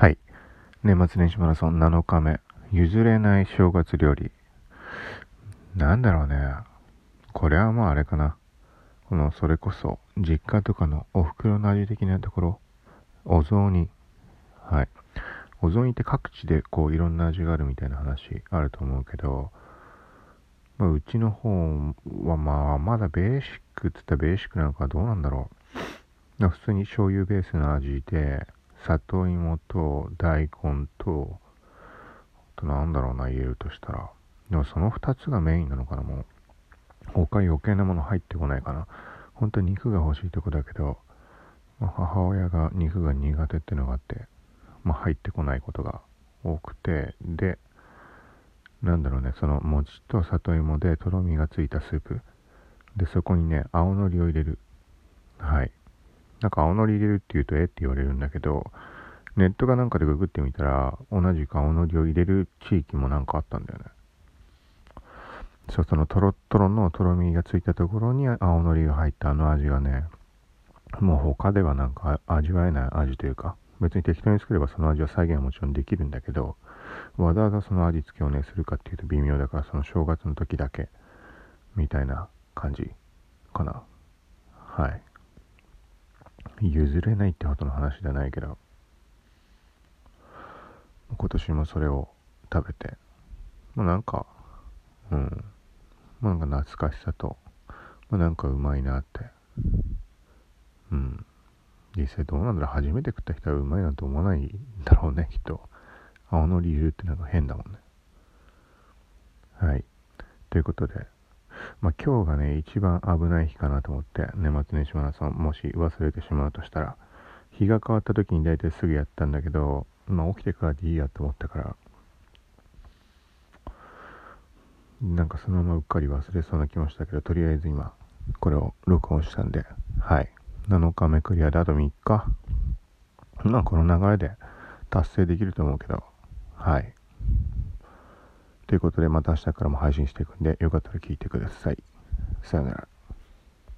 はい。年末年始マラソン7日目。譲れない正月料理。なんだろうね。これはまああれかな。この、それこそ、実家とかのお袋の味的なところ、お雑煮。はい。お雑煮って各地でこういろんな味があるみたいな話あると思うけど、まあ、うちの方はまあ、まだベーシックって言ったらベーシックなのかどうなんだろう。普通に醤油ベースの味で、里芋と大根と、あとなんだろうな、入れるとしたら。でもその2つがメインなのかな、もう。他余計なもの入ってこないかな。本当に肉が欲しいとこだけど、母親が肉が苦手ってのがあって、まあ、入ってこないことが多くて、で、なんだろうね、その餅と里芋でとろみがついたスープ。で、そこにね、青のりを入れる。はい。なんか青のり入れるって言うとえって言われるんだけど、ネットかなんかでググってみたら、同じく青のりを入れる地域もなんかあったんだよね。そう、そのトロトロのとろみがついたところに青のりが入ったあの味がね、もう他ではなんか味わえない味というか、別に適当に作ればその味は再現はもちろんできるんだけど、わざわざその味付けをね、するかっていうと微妙だから、その正月の時だけ、みたいな感じかな。はい。譲れないってほどの話じゃないけど、今年もそれを食べて、もうなんか、うん、もうなんか懐かしさと、もうなんかうまいなって、うん。実際どうなんだろう初めて食った人はうまいなんて思わないんだろうね、きっと。青のり入れるってなんか変だもんね。はい。ということで、まあ、今日がね、一番危ない日かなと思って、年末年始マラソン、もし忘れてしまうとしたら、日が変わった時に大体すぐやったんだけど、まあ、起きてからでいいやと思ったから、なんかそのままうっかり忘れそうな気もしたけど、とりあえず今、これを録音したんで、はい。7日目クリアであと3日。まあ、この流れで達成できると思うけど、はい。ということで、また明日からも配信していくんで、よかったら聞いてください。さよなら。